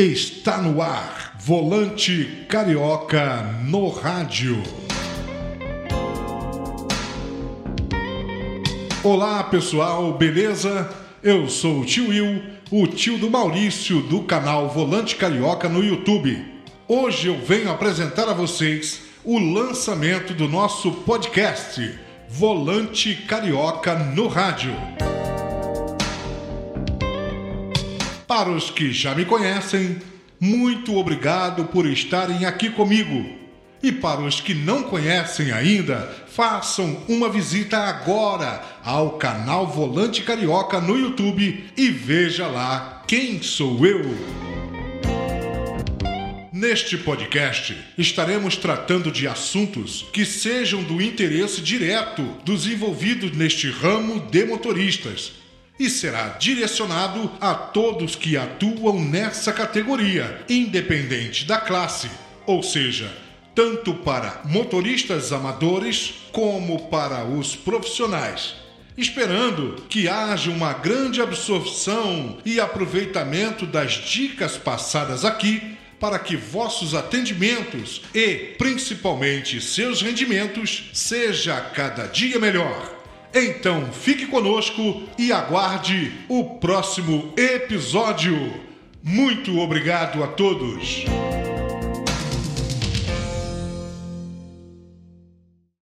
Está no ar, Volante Carioca no rádio. Olá pessoal, beleza? Eu sou o tio Will, o tio do Maurício do canal Volante Carioca no YouTube. Hoje eu venho apresentar a vocês o lançamento do nosso podcast Volante Carioca no rádio. Para os que já me conhecem, muito obrigado por estarem aqui comigo. E para os que não conhecem ainda, façam uma visita agora ao canal Volante Carioca no YouTube e veja lá quem sou eu. Neste podcast, estaremos tratando de assuntos que sejam do interesse direto dos envolvidos neste ramo de motoristas e será direcionado a todos que atuam nessa categoria, independente da classe, ou seja, tanto para motoristas amadores como para os profissionais. Esperando que haja uma grande absorção e aproveitamento das dicas passadas aqui para que vossos atendimentos e principalmente seus rendimentos seja cada dia melhor. Então fique conosco e aguarde o próximo episódio. Muito obrigado a todos.